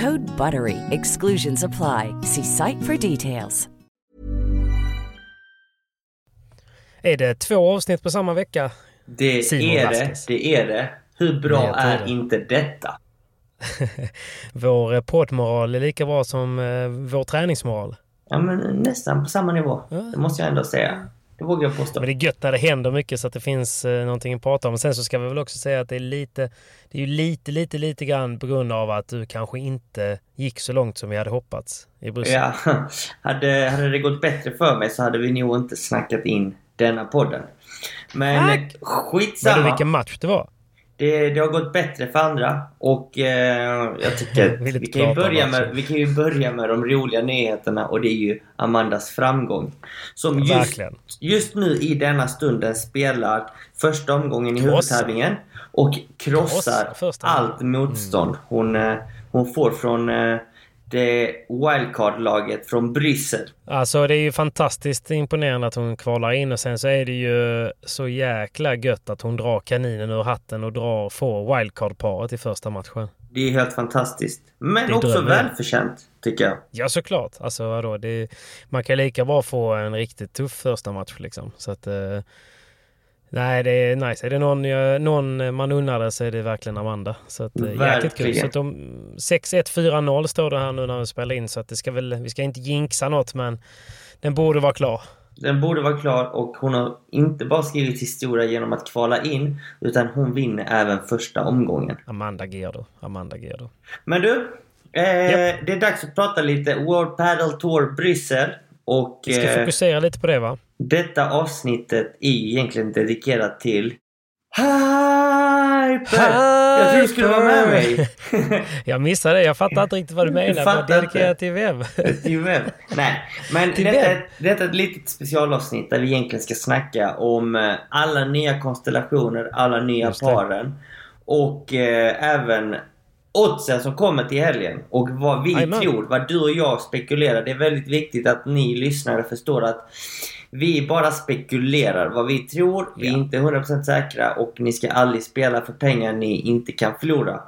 Code BUTTERY. Exclusions apply. See site for details. Är det två avsnitt på samma vecka? Det Simon är det. Vasquez. Det är det. Hur Det bra är är det. inte detta? Vår eh, poddmoral är lika bra som eh, vår träningsmoral. Ja, men nästan på samma nivå. Ja. Det måste jag ändå säga. Det vågar jag påstå. Men det är gött när det händer mycket så att det finns eh, någonting att prata om. Sen så ska vi väl också säga att det är lite, det är ju lite, lite, lite grann på grund av att du kanske inte gick så långt som vi hade hoppats i Bryssel. Ja, hade, hade det gått bättre för mig så hade vi nog inte snackat in denna podden. Men Tack. eh, Men du, skitsamma. vilken match det var. Det, det har gått bättre för andra och eh, jag tycker vi kan, ju börja med, vi kan ju börja med de roliga nyheterna och det är ju Amandas framgång. Som just, just nu i denna stunden spelar första omgången i Krossar. huvudtävlingen och krossar första. allt motstånd. Hon, eh, hon får från eh, det wildcard-laget från Bryssel. Alltså det är ju fantastiskt imponerande att hon kvalar in och sen så är det ju så jäkla gött att hon drar kaninen ur hatten och drar, får wildcard-paret i första matchen. Det är helt fantastiskt. Men också välförtjänt, tycker jag. Ja såklart. Alltså vadå, det, man kan lika bra få en riktigt tuff första match liksom. Så att... Nej det är nice. Är det någon, jag, någon man unnar det så är det verkligen Amanda. Så att, eh, jäkligt kul. Så att de, 6-1, 4-0 står det här nu när vi spelar in. Så att det ska väl, vi ska inte jinxa något men den borde vara klar. Den borde vara klar och hon har inte bara skrivit historia genom att kvala in utan hon vinner även första omgången. Amanda Gerdo. Amanda Gerdo. Men du, eh, Japp. det är dags att prata lite World Padel Tour Bryssel. Och Vi ska eh, fokusera lite på det va? detta avsnittet är egentligen dedikerat till Hyper! Jag tror du skulle vara med mig. Jag missade det. Jag fattar inte riktigt vad du menar. Dedikerat till vem? Till vem? Nej, men Till detta, vem? är- detta är ett litet specialavsnitt där vi egentligen ska snacka om eh, alla nya konstellationer, alla nya paren. Och eh, även oddsen som kommer till helgen. Och vad vi Jajamän. tror, vad du och jag spekulerar. Det är väldigt viktigt att ni lyssnare förstår att vi bara spekulerar vad vi tror. Vi är Ja. inte 100% säkra och ni ska aldrig spela för pengar ni inte kan förlora.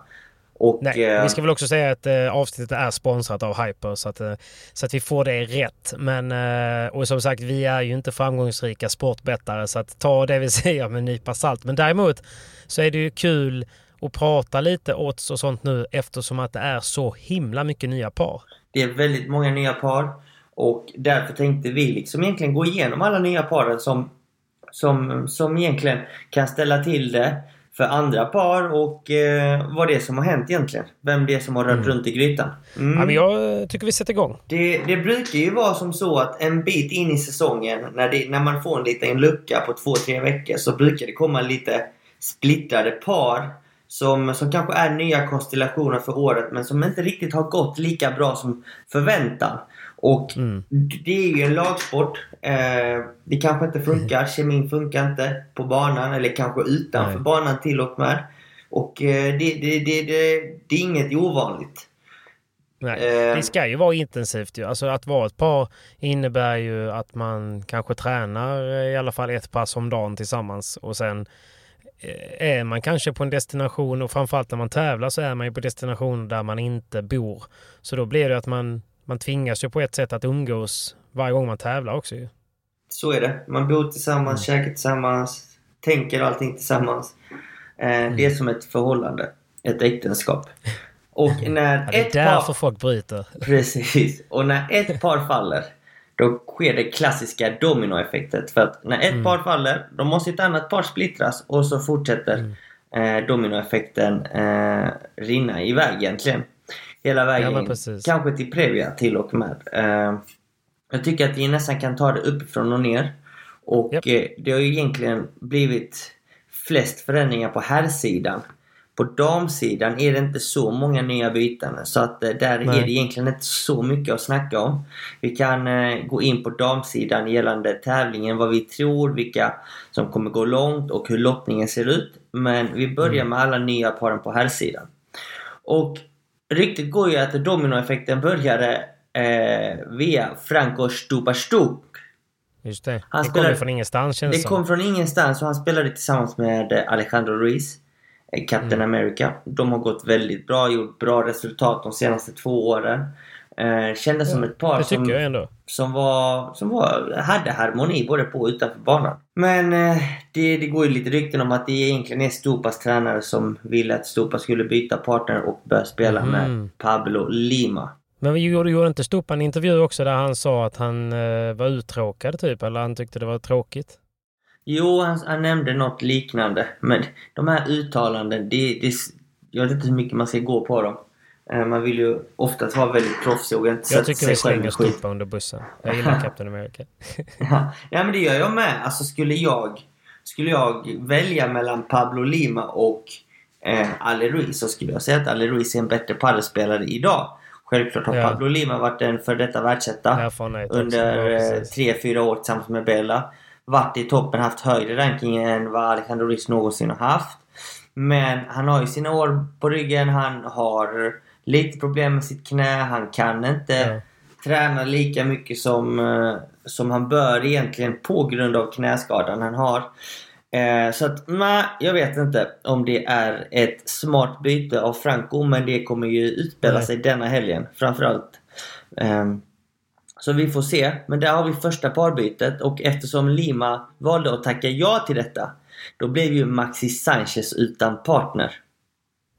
Och, Nej, eh, vi ska väl också säga att eh, avsnittet är sponsrat av Hyper så att, eh, så att vi får det rätt. Men, eh, och som sagt, vi är ju inte framgångsrika sportbettare så att ta det vi säger med en nypa salt. Men däremot så är det ju kul att prata lite odds och sånt nu eftersom att det är så himla mycket nya par. Det är väldigt många nya par och därför tänkte vi liksom egentligen gå igenom alla nya paren som, som, som egentligen kan ställa till det för andra par och eh, vad det är som har hänt egentligen. Vem det är som har rört runt i grytan. Mm. Ja, men jag eh, tycker vi sätter igång. Det, det brukar ju vara som så att en bit in i säsongen när, det, när man får en liten lucka på två, tre veckor så brukar det komma lite splittrade par som, som kanske är nya konstellationer för året men som inte riktigt har gått lika bra som förväntan. Och Mm. det är ju en lagsport. Eh, det kanske inte funkar. Kemin funkar inte på banan eller kanske utanför Nej. banan till och med. Och eh, det, det, det, det, är inget ovanligt. Nej, det ska ju vara intensivt ju. Alltså att vara ett par innebär ju att man kanske tränar i alla fall ett pass om dagen tillsammans och sen eh, är man kanske på en destination och framförallt när man tävlar så är man ju på destination där man inte bor. Så då blir det att man, man tvingas ju på ett sätt att umgås varje gång man tävlar också ju. Så är det. Man bor tillsammans, mm. käkar tillsammans, tänker allting tillsammans. Eh, mm. Det är som ett förhållande. Ett äktenskap. Och när ja, det är ett därför par... folk bryter. Precis. Och när ett par faller, då sker det klassiska dominoeffektet. För att när ett mm. par faller, då måste ett annat par splittras och så fortsätter mm. eh, dominoeffekten eh, rinna iväg egentligen. Hela vägen, ja, kanske till Previa till och med. Eh, jag tycker att vi nästan kan ta det uppifrån och ner. Och yep. Eh, det har ju egentligen blivit flest förändringar på herrsidan. På damsidan är det inte så många nya byten så att eh, där Nej. är det egentligen inte så mycket att snacka om. Vi kan eh, gå in på damsidan gällande tävlingen, vad vi tror, vilka som kommer gå långt och hur lottningen ser ut. Men vi börjar mm. med alla nya paren på herrsidan. Och ryktet går ju att dominoeffekten började eh, via Franco Stupastuk. Just det. Han det kom från ingenstans känns Det kom från ingenstans och han spelade tillsammans med Alejandro Ruiz. Captain mm. America. De har gått väldigt bra, gjort bra resultat de senaste två åren. Eh, kändes ja, som ett par som, som, var, som var, hade harmoni både på och utanför banan. Men eh, det, det går ju lite rykten om att det egentligen är Stupas tränare som ville att Stupa skulle byta partner och börja spela mm. med Pablo Lima. Men gjorde, gjorde inte Stupa en intervju också där han sa att han eh, var uttråkad typ? Eller han tyckte det var tråkigt? Jo, han, han nämnde något liknande. Men de här uttalanden, det, det, jag vet inte hur mycket man ska gå på dem. Eh, man vill ju oftast vara väldigt proffsig och inte Jag tycker vi slänger Stupa under bussen. Jag gillar Captain America. ja. ja, men det gör jag med. Alltså skulle jag, skulle jag välja mellan Pablo Lima och eh, Ali Ruiz så skulle jag säga att Ali Ruiz är en bättre padelspelare idag. Självklart har ja. Pablo Lima varit en för detta världsetta under ja, 3-4 eh, år tillsammans med Bella. Varit i toppen, haft högre ranking än vad Alejandro Ruiz någonsin har haft. Men han har ju sina år på ryggen, han har lite problem med sitt knä, han kan inte ja. träna lika mycket som, eh, som han bör egentligen på grund av knäskadan han har. Eh, så att nej, jag vet inte om det är ett smart byte av Franco men det kommer ju utspela sig denna helgen framförallt. Eh, så vi får se. Men där har vi första parbytet och eftersom Lima valde att tacka ja till detta då blev ju Maxi Sanchez utan partner.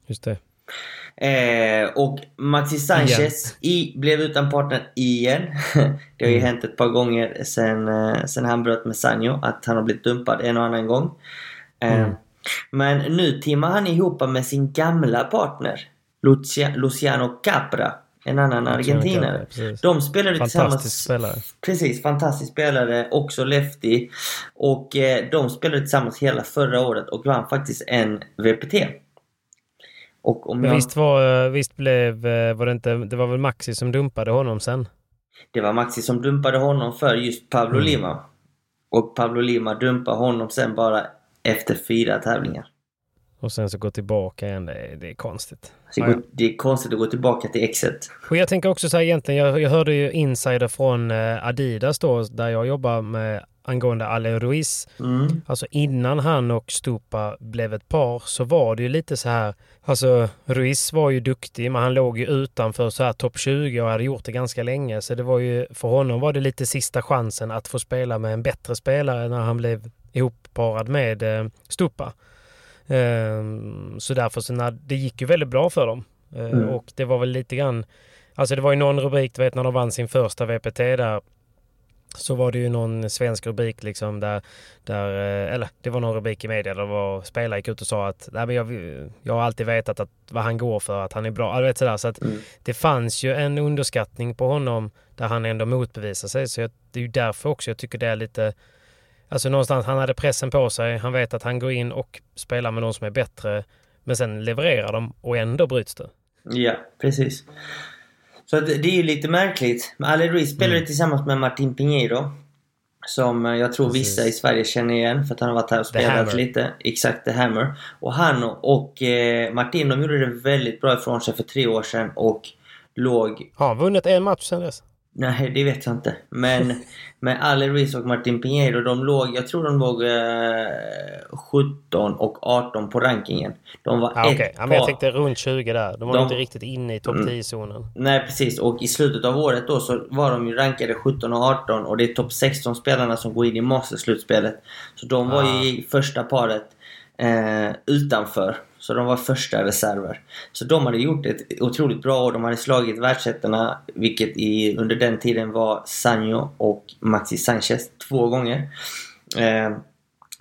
Just det. Eh, och Maxi Sanchez i, blev utan partner igen. det har ju mm. hänt ett par gånger sen, eh, sen han bröt med Sanjo att han har blivit dumpad en och annan gång. Eh, mm. Men nu timmar han ihop med sin gamla partner Lucia, Luciano Capra. En annan argentinare. De spelade fantastisk tillsammans... spelare. Precis, fantastisk spelare. Också lefty. Och eh, de spelade tillsammans hela förra året och vann faktiskt en VPT. Och om jag... visst, var, eh, visst blev, eh, var det inte, det var väl Maxi som dumpade honom sen? Det var Maxi som dumpade honom för just Pablo mm. Lima. Och Pablo Lima dumpade honom sen bara efter fyra tävlingar. Och sen så gå tillbaka igen, det är, det är konstigt. Det, går, det är konstigt att gå tillbaka till exet. Och jag tänker också så här egentligen, jag, jag hörde ju insider från eh, Adidas då, där jag jobbar med angående Ale Ruiz. Mm. Alltså innan han och Stupa blev ett par så var det ju lite så här. Alltså Ruiz var ju duktig men han låg ju utanför så här topp 20 och hade gjort det ganska länge. Så det var ju, för honom var det lite sista chansen att få spela med en bättre spelare när han blev ihopparad med eh, Stupa. Um, så därför så när, det gick ju väldigt bra för dem. Uh, mm. Och det var väl lite grann, alltså det var ju någon rubrik, du vet när de vann sin första VPT där så var det ju någon svensk rubrik liksom där, där eh, eller det var någon rubrik i media där var spelare gick ut och sa att Nej, men jag, jag har alltid vetat att vad han går för, att han är bra. vet, sådär. Så att mm. det fanns ju en underskattning på honom där han ändå motbevisar sig. Så jag, det är ju därför också jag tycker det är lite Alltså någonstans, han hade pressen på sig. Han vet att han går in och spelar med någon som är bättre. Men sen levererar de och ändå bryts det. Ja, precis. Så det är ju lite märkligt. Ale Ruiz spelade mm. tillsammans med Martin Pinheiro. Som jag tror vissa i Sverige känner igen för att han har varit här och spelat lite. Exakt, The Hammer. Och han och eh, Martin de gjorde det väldigt bra ifrån sig för tre år sedan och låg... Har han vunnit en match sen dess? Nej, det vet jag inte. Men med Ale Ruiz och Martin Pinheiro, de låg, jag tror de låg eh, 17 och 18 på rankingen. De var ah, ett okay. par... men Jag tänkte runt 20 där. De var De- inte riktigt inne i topp Mm. 10-zonen. Nej precis och i slutet av året då så var de ju rankade 17 och 18 och det är topp 16 spelarna som går in i Masters-slutspelet. Så de var ju i första paret eh, utanför. Så de var första reserver. Så de hade gjort ett otroligt bra år. De hade slagit världsettorna, vilket i, under den tiden var Sanjo och Maxi Sanchez två gånger. Eh,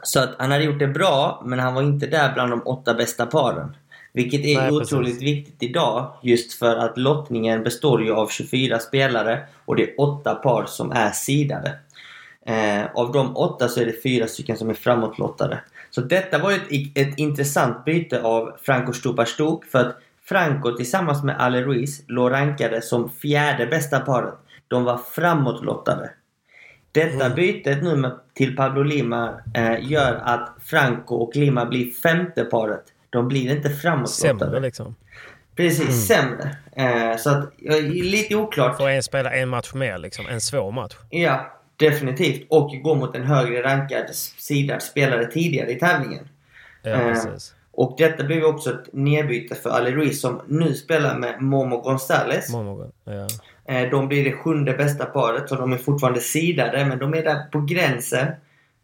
så att han hade gjort det bra, men han var inte där bland de åtta bästa paren. Vilket är Nej, otroligt precis. viktigt idag just för att lottningen består ju av 24 spelare och det är åtta par som är sidade. Eh, av de åtta så är det fyra stycken som är framåtlottade. Så detta var ett, ett intressant byte av Franco Stupastuk för att Franco tillsammans med Ale Ruiz låg rankade som fjärde bästa paret. De var framåtlottade. Detta bytet nu till Pablo Lima eh, gör att Franco och Lima blir femte paret. De blir inte framåtlottade. Sämre liksom. Precis, sämre. Eh, så att, lite oklart. Får en spela en match mer liksom. En svår match. Ja, definitivt. Och gå mot en högre rankad sidad spelare tidigare i tävlingen. Ja, Eh. Och detta blev också ett nedbyte för Ali Ruiz som nu spelar med Momo Gonzales. Många ja. Eh, De blir det sjunde bästa paret så de är fortfarande sidade men de är där på gränsen.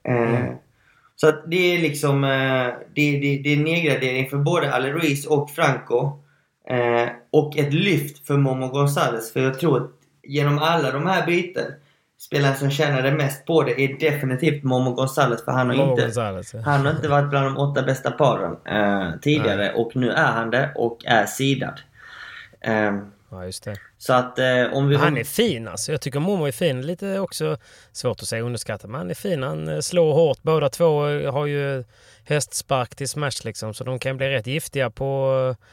Eh, Så att det är liksom eh, det, det, det är nedgradering för både Ale Ruiz och Franco. Och ett lyft för Momo Gonzales för jag tror att genom alla de här byten Spelaren som tjänade mest på det är definitivt Momo Gonzales för han har Momo inte Gonzales, ja. han har inte varit bland de åtta bästa paren eh, tidigare och nu är han det och är sidad. Eh, Ja, just det. så att eh, om vi... Han är fin alltså. Jag tycker Momo är fin. Lite också svårt att säga underskattad, men han är fin. Han eh, slår hårt. Båda två eh, har ju hästspark till smash liksom, så de kan bli rätt giftiga på, eh,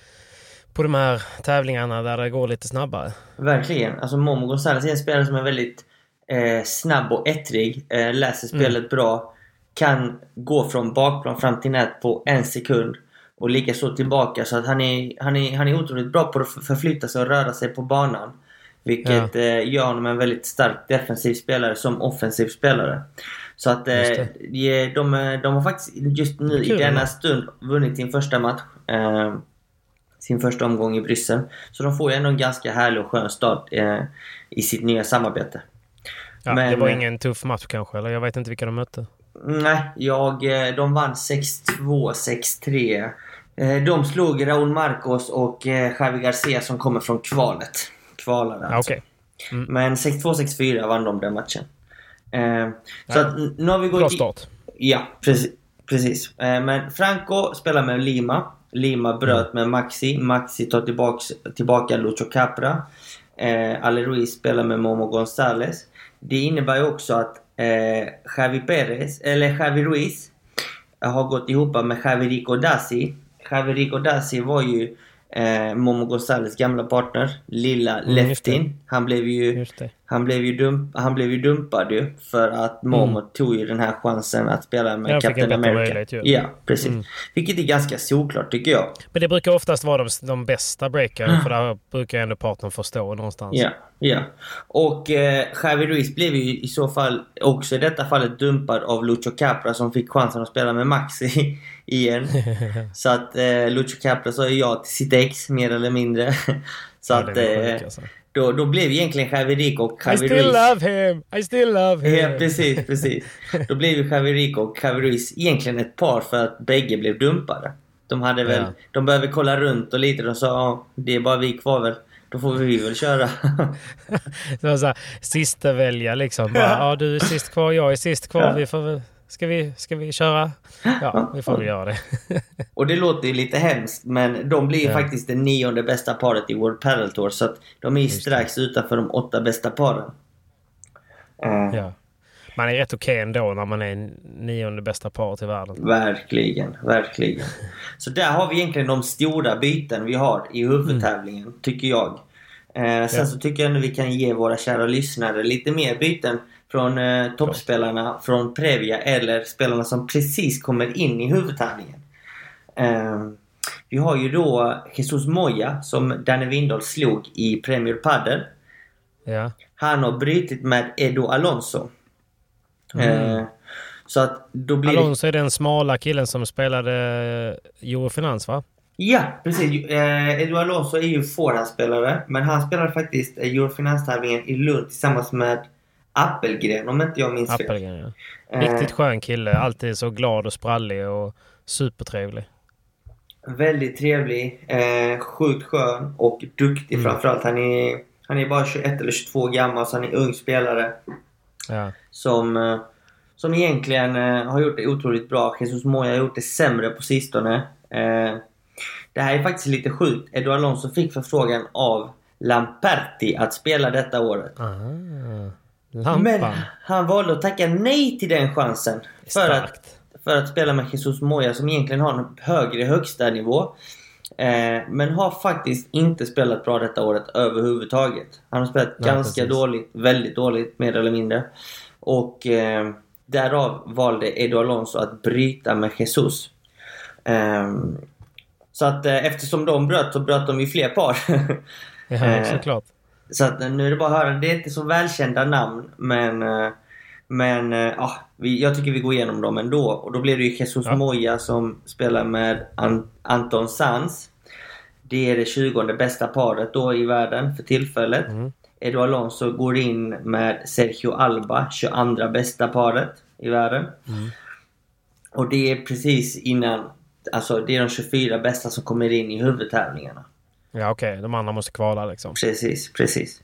på de här tävlingarna där det går lite snabbare. Verkligen. Alltså Momo Gonzales är en spelare som är väldigt eh, snabb och ettrig. Eh, läser Mm. spelet bra. Kan gå från bakplan fram till nät på en sekund. Och likaså tillbaka. Så att han är, han, är, han är otroligt bra på att förflytta sig och röra sig på banan. Vilket eh, gör honom en väldigt stark defensiv spelare som offensiv spelare. Så att eh, de, de, de har faktiskt just nu i denna stund vunnit sin första match. Eh, sin första omgång i Bryssel. Så de får ju ändå en ganska härlig och skön start eh, i sitt nya samarbete. Ja, Men- det var ingen tuff match kanske, eller jag vet inte vilka de mötte. Nej, jag, eh, de vann 6-2, 6-3. Eh, De slog Raúl Marcos och eh, Javi Garcia som kommer från kvalet. Kvalare Ja, alltså. Okej. Men 6-2, 6-4 vann de den matchen. Eh, Så Ja. att nu har vi Bra gått... i- start. Ja, precis. precis. Eh, Men Franco spelar med Lima. Lima bröt med Maxi. Maxi tar tillbaks, tillbaka Lucho Capra. Eh, Ale Ruiz spelar med Momo Gonzales. Det innebär ju också att eh, Javi Perez, eller Javi Ruiz har gått ihop med Javi Rico Dasi. Javi Rico Dasi var ju eh, Momo Gonzales gamla partner. Lilla Mm. Leftin. Han blev ju han blev, ju dump, han blev ju dumpad ju för att Momo tog ju den här chansen att spela med Mm. Ja, fick en Captain America. möjlighet ju. Ja, precis. Mm. Vilket är ganska solklart tycker jag. Men det brukar oftast vara de, de bästa breakarna, för där brukar ändå partnern förstå någonstans. Ja, ja. Och eh, Javi Ruiz blev ju i så fall också i detta fallet dumpad av Lucho Capra som fick chansen att spela med Maxi igen. Så att eh, Lucho Capra sa ja till sitt ex mer eller mindre. Så Ja, att eh, alltså. då, då blev egentligen Javi Rico och I Javi still love him! I still love him! Ja, precis, precis. Då blev ju Javi Rico och Javi Ruiz egentligen ett par för att bägge blev dumpade. De hade väl, Ja. de behövde kolla runt och lite. De sa ja, det är bara vi kvar väl. Då får vi väl köra. Det var så här, sista välja liksom. Bara, ja, du är sist kvar, jag är sist kvar. Ja. Vi får väl, ska, vi, ska vi köra? Ja, vi får väl göra det. och det låter ju lite hemskt men de blir ju Ja. faktiskt det nionde bästa paret i World Padel Tour. Så att de är ju strax utanför de åtta bästa paren. Eh, Ja. Man är rätt okej ändå när man är nionde bästa paret i världen. Verkligen, verkligen. Så där har vi egentligen de stora byten vi har i huvudtävlingen, tycker jag. Eh, sen Ja. så tycker jag nu vi kan ge våra kära lyssnare lite mer byten från eh, toppspelarna från Previa eller spelarna som precis kommer in i huvudtävlingen. Eh, Vi har ju då Jesus Moya som Danny Windahl slog i Premier Padel. Ja. Han har brutit med Edo Alonso. Mm. Eh, så att då blir. Alonso är den smala killen som spelade Eurofinans va? Ja, precis. Eh, Edo Alonso är ju forehandspelare. Men han spelade faktiskt eh, Eurofinanstävlingen i Lund tillsammans med Appelgren om inte jag minns fel. Appelgren ja. Eh, Riktigt skön kille. Alltid så glad och sprallig och supertrevlig. Väldigt trevlig, eh, sjukt skön och duktig Mm. framförallt. Han är, han är bara 21 eller 22 gammal så han är ung spelare. Ja. Som, eh, som egentligen eh, har gjort det otroligt bra. Jesus Moya har gjort det sämre på sistone. Eh, det här är faktiskt lite sjukt. Edo Alonso fick förfrågan av Lamperti att spela detta året. Ah, lampan. Men han valde att tacka nej till den chansen. För att, för att spela med Jesus Moya som egentligen har en högre högsta nivå. Eh, men har faktiskt inte spelat bra detta året överhuvudtaget. Han har spelat Nej, ganska precis. dåligt, väldigt dåligt mer eller mindre. Och eh, därav valde Edo Alonso att bryta med Jesus. Ehm, så att eh, eftersom de bröt så bröt de ju fler par. Ja, Eh, såklart. Så att eh, nu är det bara att höra. Det är inte så välkända namn men eh, men eh, ja, vi, jag tycker vi går igenom dem ändå. Och då blir det ju Jesus Ja. Moya som spelar med An- Anton Sanz. Det är det 20 bästa paret då i världen för tillfället. Mm. Edo Alonso går in med Sergio Alba, 22 bästa paret i världen. Mm. Och det är precis innan, alltså det är de 24 bästa som kommer in i huvudtävlingarna. Ja okej, de andra måste kvala liksom. Precis, precis.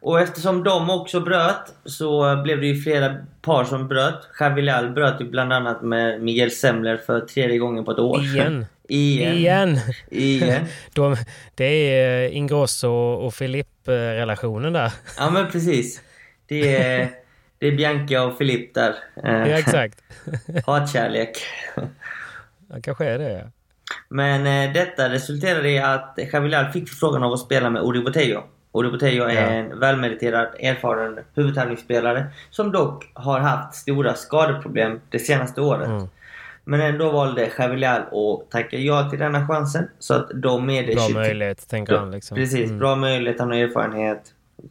Och eftersom de också bröt så blev det ju flera par som bröt. Javilal bröt ju bland annat med Miguel Semler för tredje gången på ett år. Igen. Igen. Igen! Igen. De, det är eh, Ingrosso och Filip-relationen där. Ja men precis. Det är, det är Bianca och Filip där. Ja, exakt. Hatkärlek. Det kanske är det. ja. Men eh, detta resulterade i att Javilal fick förfrågan av att spela med Uri Botello. Uri Botello är Ja. en välmeriterad, erfaren huvudtävlingsspelare som dock har haft stora skadeproblem det senaste året. Mm. Men ändå valde Javilal att tacka ja till denna chansen. Så att de det Bra 23 möjlighet, tänker han liksom. Precis, Mm. bra möjlighet. Han har erfarenhet.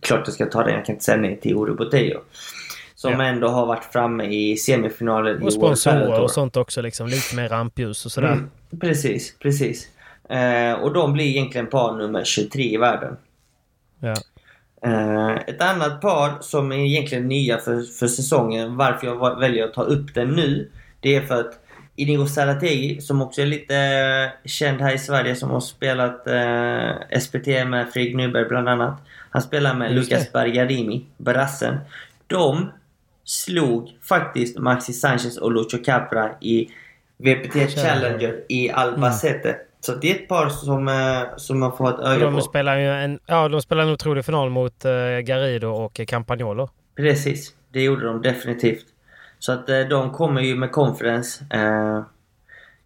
Klart jag ska ta den, jag kan inte säga nej till Uri Botello. Som Ja. ändå har varit framme i semifinaler i Och World sponsorer Padel Tour. och sånt också liksom. Lite mer rampljus och sådär. Mm, precis, precis. Eh, och de blir egentligen par nummer 23 i världen. Ja. Eh, ett annat par som är egentligen nya för, för säsongen, varför jag väljer att ta upp den nu, det är för att Inigo Sarategi, som också är lite eh, känd här i Sverige, som har spelat eh, SPT med Fredrik Nyberg bland annat. Han spelar med Just Lucas. Bergarimi, brassen. De slog faktiskt Maxi Sanchez och Lucho Capra i VPT Challenger i Albacete. Så det är ett par som, eh, som man får ett öga De på. spelar ju en, ja, de spelar en otrolig final mot uh, Garrido och Campagnolo. Precis, det gjorde de definitivt. Så att eh, de kommer ju med conference. Eh,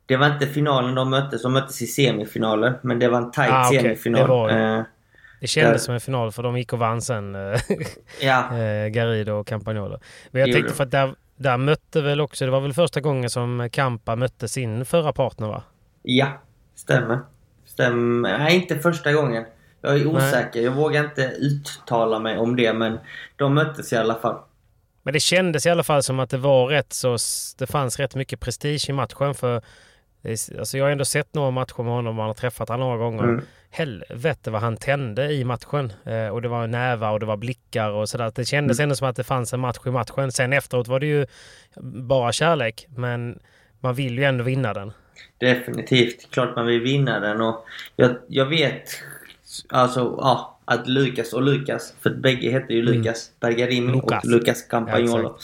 det var inte finalen de möttes, de möttes i semifinaler. Men det var en tight Ah, okej. semifinal. Det var. Eh, Det kändes Där- som en final för de gick och vann sen, eh, ja, eh, Garrido och Campagnolo. Men jag Det tänkte för att där, där mötte väl också, det var väl första gången som Kampa mötte sin förra partner va? ja, stämmer. Stämmer. Nej, inte första gången. Jag är osäker, jag vågar inte uttala mig om det men de möttes i alla fall. Men det kändes i alla fall som att det var rätt så... Det fanns rätt mycket prestige i matchen för... är- Alltså jag har ändå sett några matcher med honom och man har träffat honom några gånger. Mm. Helvete vad han tände i matchen. Eh, och det var nävar och det var blickar och sådär. Det kändes Mm. ändå som att det fanns en match i matchen. Sen efteråt var det ju bara kärlek. Men man vill ju ändå vinna den. Definitivt. Klart man vill vinna den och jag, jag vet alltså ja, att Lukas och Lukas, för bägge heter ju Lukas Bergarimi Lucas. och Lucas Campagnolo.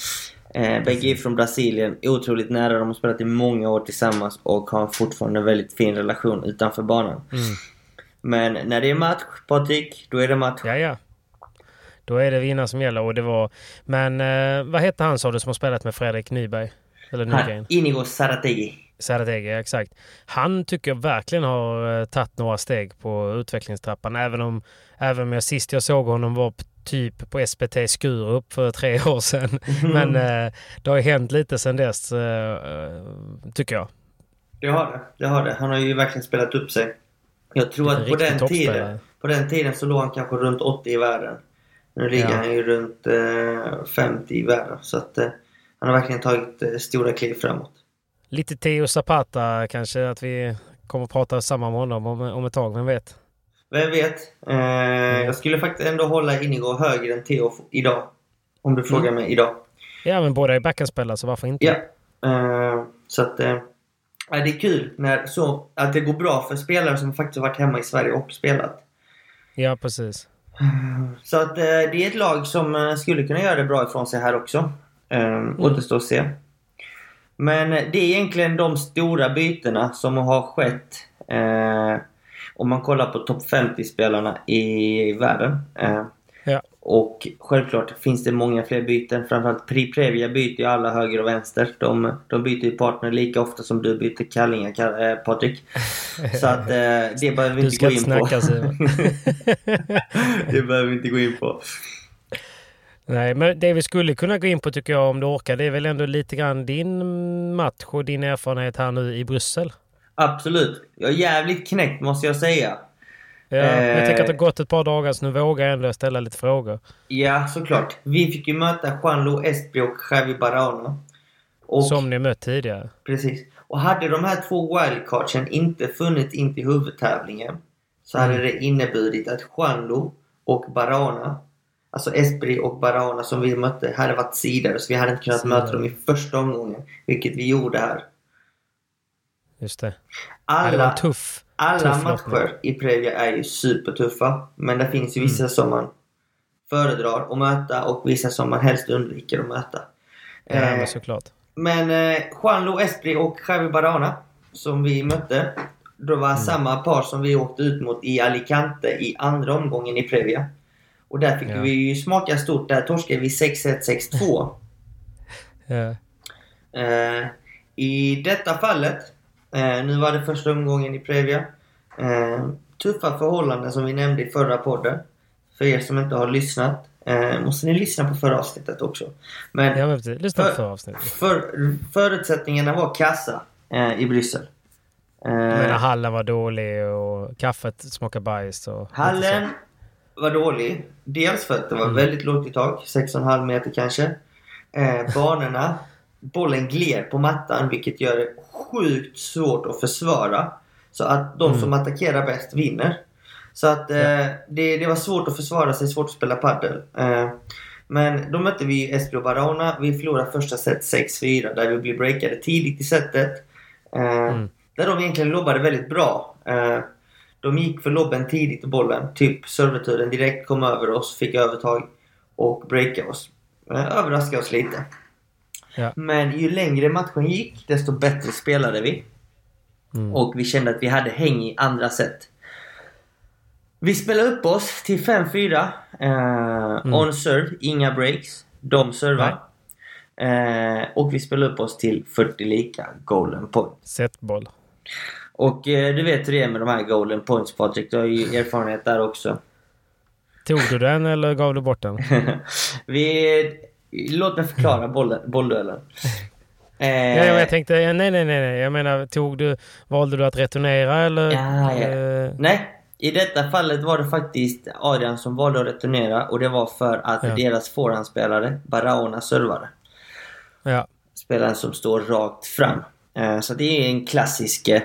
Ja, eh, bägge är från Brasilien, otroligt nära. De har spelat i många år tillsammans och har fortfarande en väldigt fin relation utanför banan. Mm. Men när det är match, Patrik, då är det match. Ja, ja. Då är det vinna som gäller och det var... Men eh, vad hette han sa du som har spelat med Fredrik Nyberg? Eller Nygren? Inigo Sarategi. Sarategi, exakt. Han tycker jag verkligen har uh, tagit några steg på utvecklingstrappan. Även om, även om jag sist jag såg honom var typ på SPT Skurup för tre år sedan. Men eh, det har ju hänt lite sedan dess, eh, eh, tycker jag. Det har det. Det har det. Han har ju verkligen spelat upp sig. Jag tror att på den, tiden, på den tiden så låg han kanske runt 80 i världen. Nu ligger Ja. han ju runt eh, 50 i världen. Så att eh, han har verkligen tagit eh, stora kliv framåt. Lite Theo Zapata kanske, att vi kommer att prata samma med honom om, om ett tag, vem vet? Vem vet? Eh, Jag skulle faktiskt ändå hålla Inigo högre än Theo f- idag. Om du frågar mig idag. Ja, men båda är backhandspelare, så varför inte? Ja. Eh, så att... Ja, det är kul när så, att det går bra för spelare som faktiskt varit hemma i Sverige och spelat. Ja, precis. Så att eh, det är ett lag som eh, skulle kunna göra det bra ifrån sig här också. Eh, Återstår att se. Men eh, det är egentligen de stora bytena som har skett. Eh, om man kollar på topp 50-spelarna i världen. Eh, Ja. Och självklart finns det många fler byten. Framförallt Previa byter ju alla höger och vänster. De, de byter ju partner lika ofta som du byter kallingar, Ka- eh, Patrik. Så att eh, det behöver vi inte gå in på. snacka, Simon. det behöver vi inte gå in på. Nej, men det vi skulle kunna gå in på tycker jag om du orkar, det är väl ändå lite grann din match och din erfarenhet här nu i Bryssel. Absolut. Jag är jävligt knäckt måste jag säga. Ja, jag Eh. tänker att det har gått ett par dagar så nu vågar jag ändå ställa lite frågor. Ja, såklart. Vi fick ju möta Juanlo Espi och Javi Barahona. Och, Som ni mött tidigare. Precis. Och hade de här två wildcardsen inte funnits in till huvudtävlingen så hade det inneburit att Juanlo och Barahona, alltså Espri och Barahona som vi mötte, hade varit sidor. Så vi hade inte kunnat Sidor. möta dem i första omgången. Vilket vi gjorde här. Just det. Ja, det var Alla, en tuff, alla tuff matcher i Previa är ju supertuffa. Men det finns ju vissa Mm. som man föredrar att möta och vissa som man helst undviker att möta. Ja, Eh, men såklart. Men eh, Juanlo Espri och Javi Barahona som vi mötte. Det var samma par som vi åkte ut mot i Alicante i andra omgången i Previa. Och där fick Ja. vi ju smaka stort. Där torskade vi 6-1, 6-2. Ja. Eh, I detta fallet, eh, nu var det första omgången i Previa. Eh, tuffa förhållanden som vi nämnde i förra podden. För er som inte har lyssnat eh, måste ni lyssna på förra avsnittet också. Men Ja, men. Lyssna på För- förra avsnittet. för, förutsättningarna var kassa eh, i Bryssel. Eh, Jag menar hallen var dålig och kaffet smakade bajs. Och hallen var dålig. Dels för att det var Mm. väldigt lågt i tak, 6,5 meter kanske. Eh, banorna, bollen gled på mattan vilket gör det sjukt svårt att försvara. Så att de Mm. som attackerar bäst vinner. Så att eh, det, det var svårt att försvara sig, svårt att spela padel. Eh, men då mötte vi Espio Barahona. Vi förlorade första set 6-4 där vi blev breakade tidigt i setet. Eh, Mm. Där de egentligen lobbade väldigt bra. Eh, de gick för lobben tidigt i bollen. Typ serverturen direkt kom över oss, fick övertag och breakade oss. Eh, överraskade oss lite. Ja. Men ju längre matchen gick, desto bättre spelade vi. Mm. Och vi kände att vi hade häng i andra set. Vi spelade upp oss till 5-4. Eh, On serve, inga breaks. De servar. Eh, och vi spelade upp oss till 40 lika golden point. Setboll. Och eh, du vet hur det är med de här golden points Patrik. Du har ju erfarenhet där också. Tog du den eller gav du bort den? vi, låt mig förklara bollduellen. Eh, Ja, jag tänkte, nej, nej, nej. Jag menar, tog du, valde du att returnera eller? Ja, ja. Eh, Nej, i detta fallet var det faktiskt Adrian som valde att returnera och det var för att Ja. deras forehandspelare, Barahona, servade. ja. Spelaren som står rakt fram. Eh, Så det är en klassisk, eh,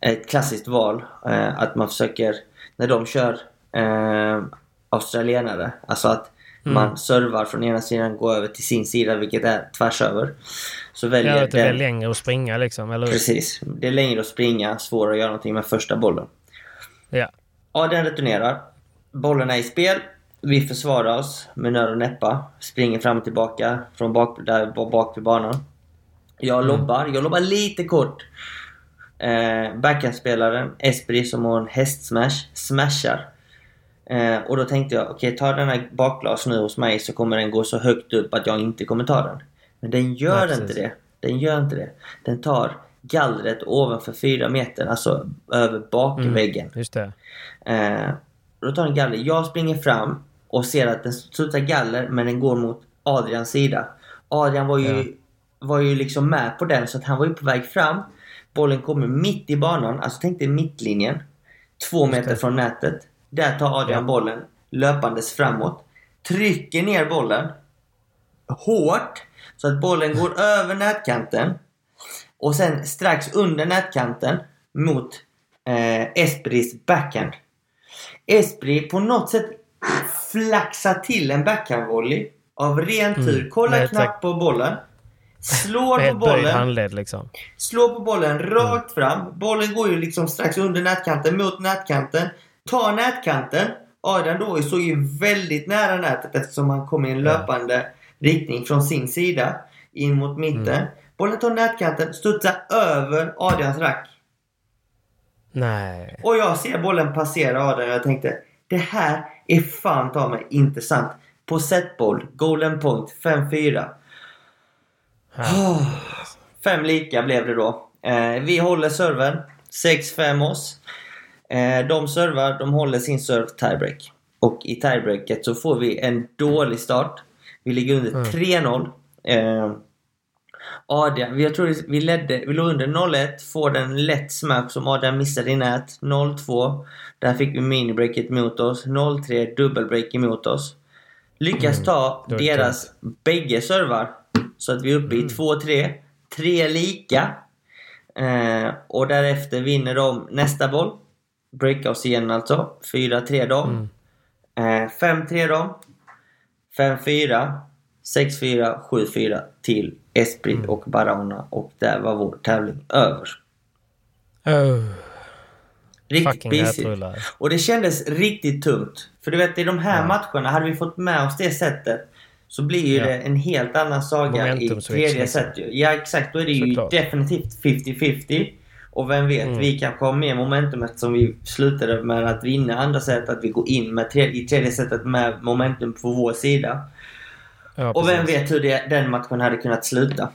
ett klassiskt val. eh, Att man försöker, när de kör eh, australienare, alltså att Mm. man servar från ena sidan går över till sin sida, vilket är tvärs över. Så väljer Ja, att det är den... längre att springa liksom, eller hur? Precis. Det är längre att springa, svårare att göra någonting med första bollen. Ja. Adrian returnerar. Bollen är i spel. Vi försvarar oss med nöd och näppa. Springer fram och tillbaka från bak, där, bak vid banan. Jag lobbar. Jag lobbar lite kort. Eh, Backhandspelaren Espri som har en hästsmash smashar. Eh, och då tänkte jag, okej ta den här bakglas nu hos mig så kommer den gå så högt upp att jag inte kommer ta den. Men den gör Nej, inte det. Den gör inte det. Den tar gallret ovanför 4 meter, alltså över bakväggen. Just det. Eh, då tar den galler. Jag springer fram och ser att den studsar galler men den går mot Adrians sida. Adrian var ju, var ju liksom med på den så att han var ju på väg fram. Bollen kommer mitt i banan, alltså tänk dig mittlinjen. Två meter från nätet. Där tar Adrian bollen löpandes framåt. Trycker ner bollen. Hårt. Så att bollen går över nätkanten. Och sen strax under nätkanten mot eh, Espris backhand. Espri på något sätt flaxar till en backhandvolley av ren tur. Kollar Mm. med knappt på bollen. Slår på bollen. handled liksom. Slår på bollen rakt fram. Bollen går ju liksom strax under nätkanten mot nätkanten. Tar nätkanten. Adrian då såg ju väldigt nära nätet eftersom han kom i en löpande riktning från sin sida in mot mitten. Bollen tar nätkanten, studsar över Adrians rack. Nej. Och jag ser bollen passera Adrian och jag tänkte det här är fan ta mig intressant. På setboll, golden point, 5-4. Fem lika blev det då. Eh, vi håller servern. 6-5 oss. Eh, de servar, de håller sin serve tiebreak. Och i tiebreaket så får vi en dålig start. Vi ligger under 3-0. Eh, Adrian, jag tror vi ledde, vi låg under 0-1, får den lätt smack som Adrian missade i nät. 0-2. Där fick vi minibreaket mot oss. 0-3, dubbelbreak emot oss. Lyckas ta det var deras bägge servar. Så att vi är uppe i 2-3. Tre lika. Eh, och därefter vinner de nästa boll. Igen alltså. 4-3 dem. Eh, 5-3 dem. 5-4. 6-4, 7-4 till Esprit och Barahona. Och där var vår tävling över. Oh, Riktigt busy. Och det kändes riktigt tungt. För du vet, i de här matcherna, hade vi fått med oss det sättet så blir ju Ja. det en helt annan saga i Momentum switch, tredje set. Ja, exakt. Då är det ju Såklart. definitivt 50-50. Och vem vet, Mm. vi kanske har mer momentum eftersom vi slutade med att vinna andra set. Att vi går in med tre, i tredje setet med momentum på vår sida. Ja, Och vem vet hur det, den matchen hade kunnat sluta.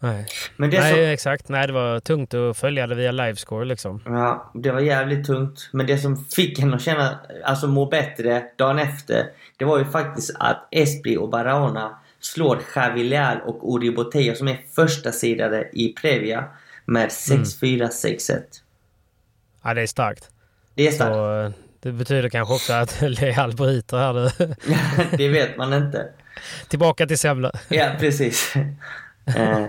Nej. Men det Nej, som, exakt. Nej, det var tungt att följa det via livescore liksom. Ja, det var jävligt tungt. Men det som fick henne att känna, alltså må bättre dagen efter, det var ju faktiskt att Esprit och Barahona slår Javi Leal och Uri Botello som är första sidade i Previa med 6-4, 6-1. Ja, det är starkt. Det är starkt. Så, eh, det betyder kanske också att Leal bryter här nu. det vet man inte. Tillbaka till Sävle. Ja, precis. eh,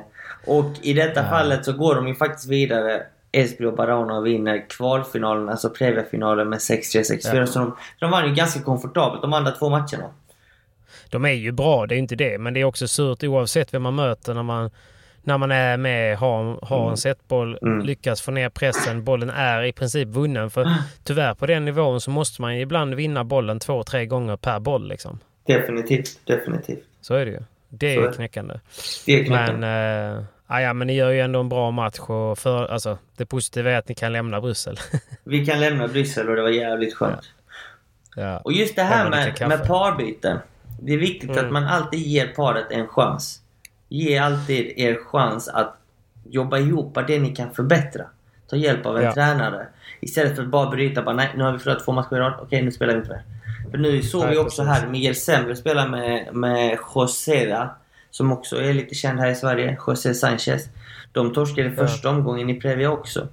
och i detta fallet så går de ju faktiskt vidare. Esbjörn och Barahona och vinner kvalfinalen, alltså Previa-finalen med 6-3, 6-4. Ja. Så de, de vann ju ganska komfortabelt de andra två matcherna. De är ju bra, det är inte det. Men det är också surt oavsett vem man möter när man, när man är med, har, har en setboll, Mm. lyckas få ner pressen. Bollen är i princip vunnen. För tyvärr på den nivån så måste man ibland vinna bollen två, tre gånger per boll. Liksom. Definitivt, definitivt. Så är det ju. Det är är det. knäckande. Det är knäckande. Men, eh, ja, ja, men ni gör ju ändå en bra match. Och för, alltså, det positiva är att ni kan lämna Bryssel. Vi kan lämna Bryssel och det var jävligt skönt. ja. Och just det här med, med parbyten. Det är viktigt Mm. att man alltid ger paret en chans. Ge alltid er chans att jobba ihop det ni kan förbättra. Ta hjälp av en Ja. tränare. Istället för att bara bryta. Bara, nej, nu har vi förlorat två matcher i rad. Okej, nu spelar vi inte mer. För nu såg Nej, vi också precis. här Miguel Sembre spela med, med Joseda. Som också är lite känd här i Sverige. José Sanchez. De torskade Ja. första omgången i Previa också.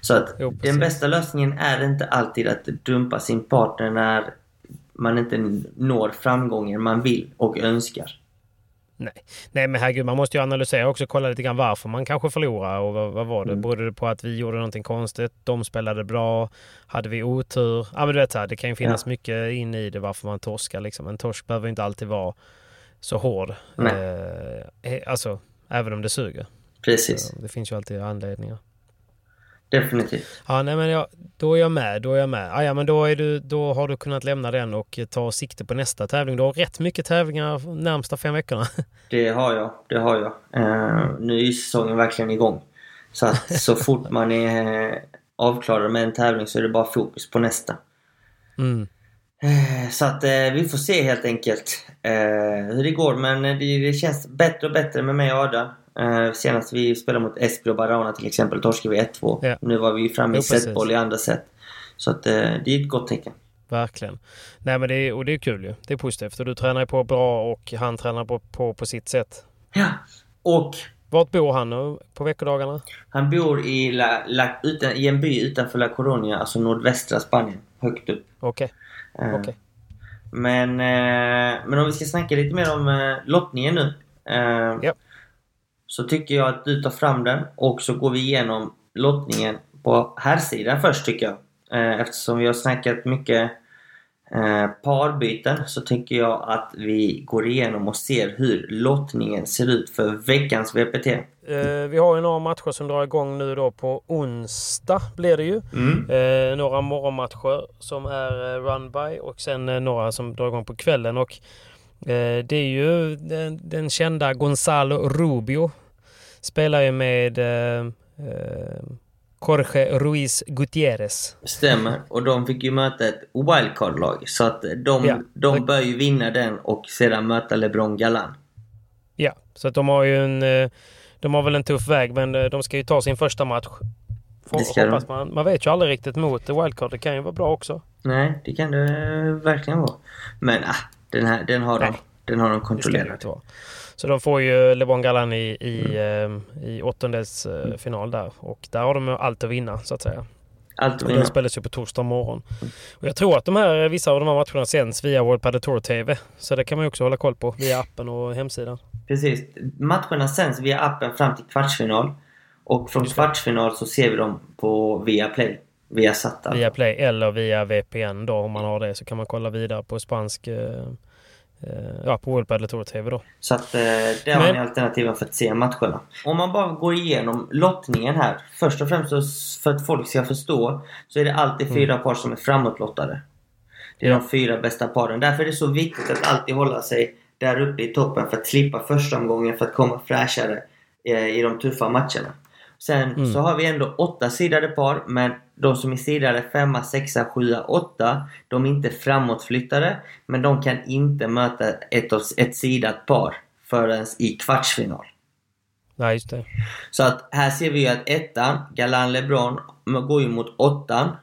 Så att Jo, den bästa lösningen är inte alltid att dumpa sin partner när man inte når framgången man vill och önskar. Nej. Nej, men herregud, man måste ju analysera också. Kolla lite grann varför man kanske förlorar och vad, vad var det? Mm. Berodde det på att vi gjorde någonting konstigt? De spelade bra? Hade vi otur? Ja, men du vet, så här, det kan ju finnas Ja. mycket in i det varför man torskar. Liksom. En torsk behöver inte alltid vara så hård. Nej. Eh, alltså, även om det suger. Precis. Så Det finns ju alltid anledningar. Definitivt. Ja, nej, men jag, då är jag med. Då är jag med. Ah, ja, men då, är du, då har du kunnat lämna den och ta sikte på nästa tävling. Du har rätt mycket tävlingar närmsta fem veckorna. Det har jag. Det har jag. Eh, nu är ju säsongen verkligen igång. Så att så fort man är eh, avklarad med en tävling så är det bara fokus på nästa. Mm. Eh, Så att eh, vi får se helt enkelt eh, hur det går. Men det, det känns bättre och bättre med mig och Adam. Eh, senast vi spelade mot Esprit och Barahona till exempel torskade vi 1-2. Ja. Nu var vi framme i Jo, setboll i andra set. Så att det är ett gott tecken. Verkligen. Nej, men det är, och det är kul ju. Det är positivt. Och du tränar på bra och han tränar på, på, på sitt sätt. Ja. Och Vart bor han nu på veckodagarna? Han bor i, La, La, utan, i en by utanför La Coruña, alltså nordvästra Spanien. Högt upp. Okej. Eh, Okej. Men, eh, men om vi ska snacka lite mer om eh, lottningen nu. Eh, Ja. Så tycker jag att du tar fram den och så går vi igenom lottningen på herrsidan först tycker jag. Eh, eftersom vi har snackat mycket eh, parbyten så tycker jag att vi går igenom och ser hur lottningen ser ut för veckans VPT. Eh, vi har ju några matcher som drar igång nu då på onsdag blir det ju. Mm. Eh, några morgonmatcher som är eh, run by och sen eh, några som drar igång på kvällen. Och det är ju den, den kända Gonzalo Rubio. Spelar ju med Jorge Ruiz Gutierrez. Stämmer. Och de fick ju möta ett wildcard-lag. Så att de, Ja. de bör ju vinna den och sedan möta LeBron Galan. Ja, så att de har ju en... eh, De har väl en tuff väg men eh, de ska ju ta sin första match. De. hoppas man. Man vet ju aldrig riktigt mot wildcard. Det kan ju vara bra också. Nej, det kan det verkligen vara. Men ah, den här den har de. Nej. Den har de kontrollerat. Så de får ju LeBron Galan i, i, Mm. eh, i åttondelsfinal final där. Och där har de allt att vinna så att säga. Allt att vinna. den spelas ju på torsdag morgon. Och jag tror att de här, vissa av de här matcherna sänds via World Padel Tour TV. Så det kan man ju också hålla koll på via appen och hemsidan. Precis. Matcherna sänds via appen fram till kvartsfinal. Och från kvartsfinal så ser vi dem på via Play. Via Satta. Via Play eller via VPN då om man har det så kan man kolla vidare på spansk... Eh, eh, ja, på World Padel Tour TV då. Så att eh, där har ni alternativen för att se matcherna. Om man bara går igenom lottningen här. Först och främst för att folk ska förstå så är det alltid fyra par som är framåtlottade. Det är Mm. Ja. de fyra bästa paren. Därför är det så viktigt att alltid hålla sig där uppe i toppen för att slippa första omgången för att komma fräschare eh, i de tuffa matcherna. Sen Mm. så har vi ändå åtta sidade par men de som är sidade femma, sexa, sjua, åtta de är inte framåtflyttade men de kan inte möta ett, ett sidat par förrän i kvartsfinal. Nej, just det. Så att här ser vi ju att ettan, Galan LeBron, går ju mot åttan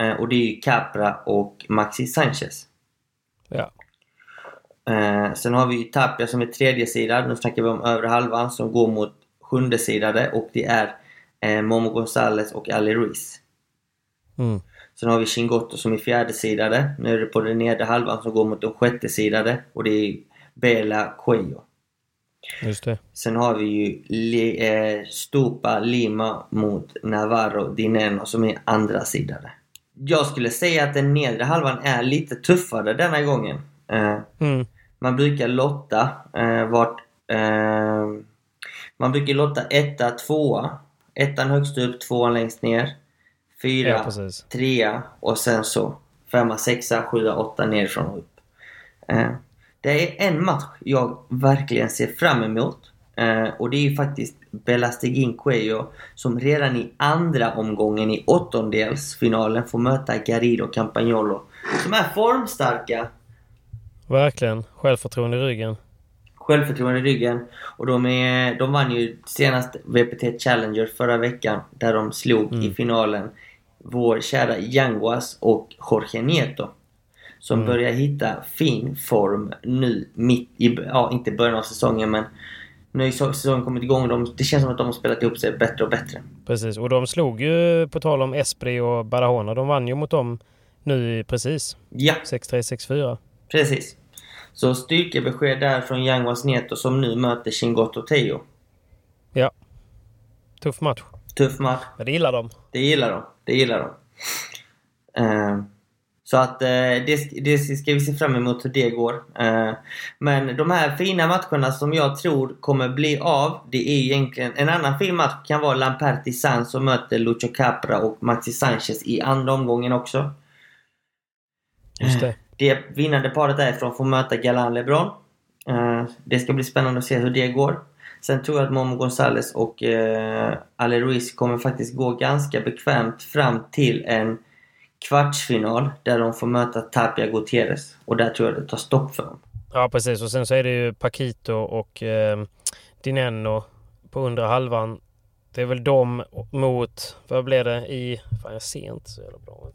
eh, och det är ju Capra och Maxi Sanchez. Ja. Eh, sen har vi ju Tapia som är tredje sidan. Nu snackar vi om övre halvan som går mot sjunde sidade och det är eh, Momo Gonzales och Ali Ruiz. Mm. Sen har vi Chingotto som är fjärde sidade. Nu är det på den nedre halvan som går mot de sjätte sidade och det är Bela Cuello. Just det. Sen har vi ju Li, eh, Stupa Lima mot Navarro Dineno som är andra sidade. Jag skulle säga att den nedre halvan är lite tuffare denna gången. Eh, Mm. man brukar lotta eh, vart... Eh, man brukar lotta etta, tvåa. Ettan högst upp, tvåan längst ner. Fyra, Ja, precis. trea och sen så femma, sexa, sjua, åtta nerifrån och upp. Eh, det är en match jag verkligen ser fram emot. Eh, och det är ju faktiskt Belastegin Cuello som redan i andra omgången i åttondelsfinalen får möta Garrido Campagnolo. Som är formstarka Verkligen. Självförtroende i ryggen. Självförtroende i ryggen. Och de, är, de vann ju senast VPT Challenger förra veckan där de slog i finalen vår kära Yanguas och Jorge Nieto. Som börjar hitta fin form nu mitt i, ja inte början av säsongen men nu har säsongen kommit igång. De, det känns som att de har spelat ihop sig bättre och bättre. Precis. Och de slog ju, på tal om Esprit och Barahona, de vann ju mot dem nu precis. Ja, 6-3, 6-4. precis. Så styrkebesked där från Yanguas Nieto som nu möter Chingotto Teo. Ja. Tuff match. Tuff match. Men det gillar de. Det gillar de. Det gillar de. Eh, så att eh, det, det ska vi se fram emot hur det går. Eh, men de här fina matcherna som jag tror kommer bli av, det är egentligen... En annan fin match kan vara Lamperti San som möter Lucho Capra och Maxi Sanchez i andra omgången också. Just det. Det vinnande paret därifrån får möta Galan LeBron. Eh, det ska bli spännande att se hur det går. Sen tror jag att Momo Gonzales och uh, Ale Ruiz kommer faktiskt gå ganska bekvämt fram till en kvartsfinal där de får möta Tapia Gutierrez. Och där tror jag det tar stopp för dem. Ja, precis. Och sen så är det ju Paquito och eh, Dineno på undre halvan. Det är väl de mot, vad blev det i... Fan jag ser inte så jävla bra.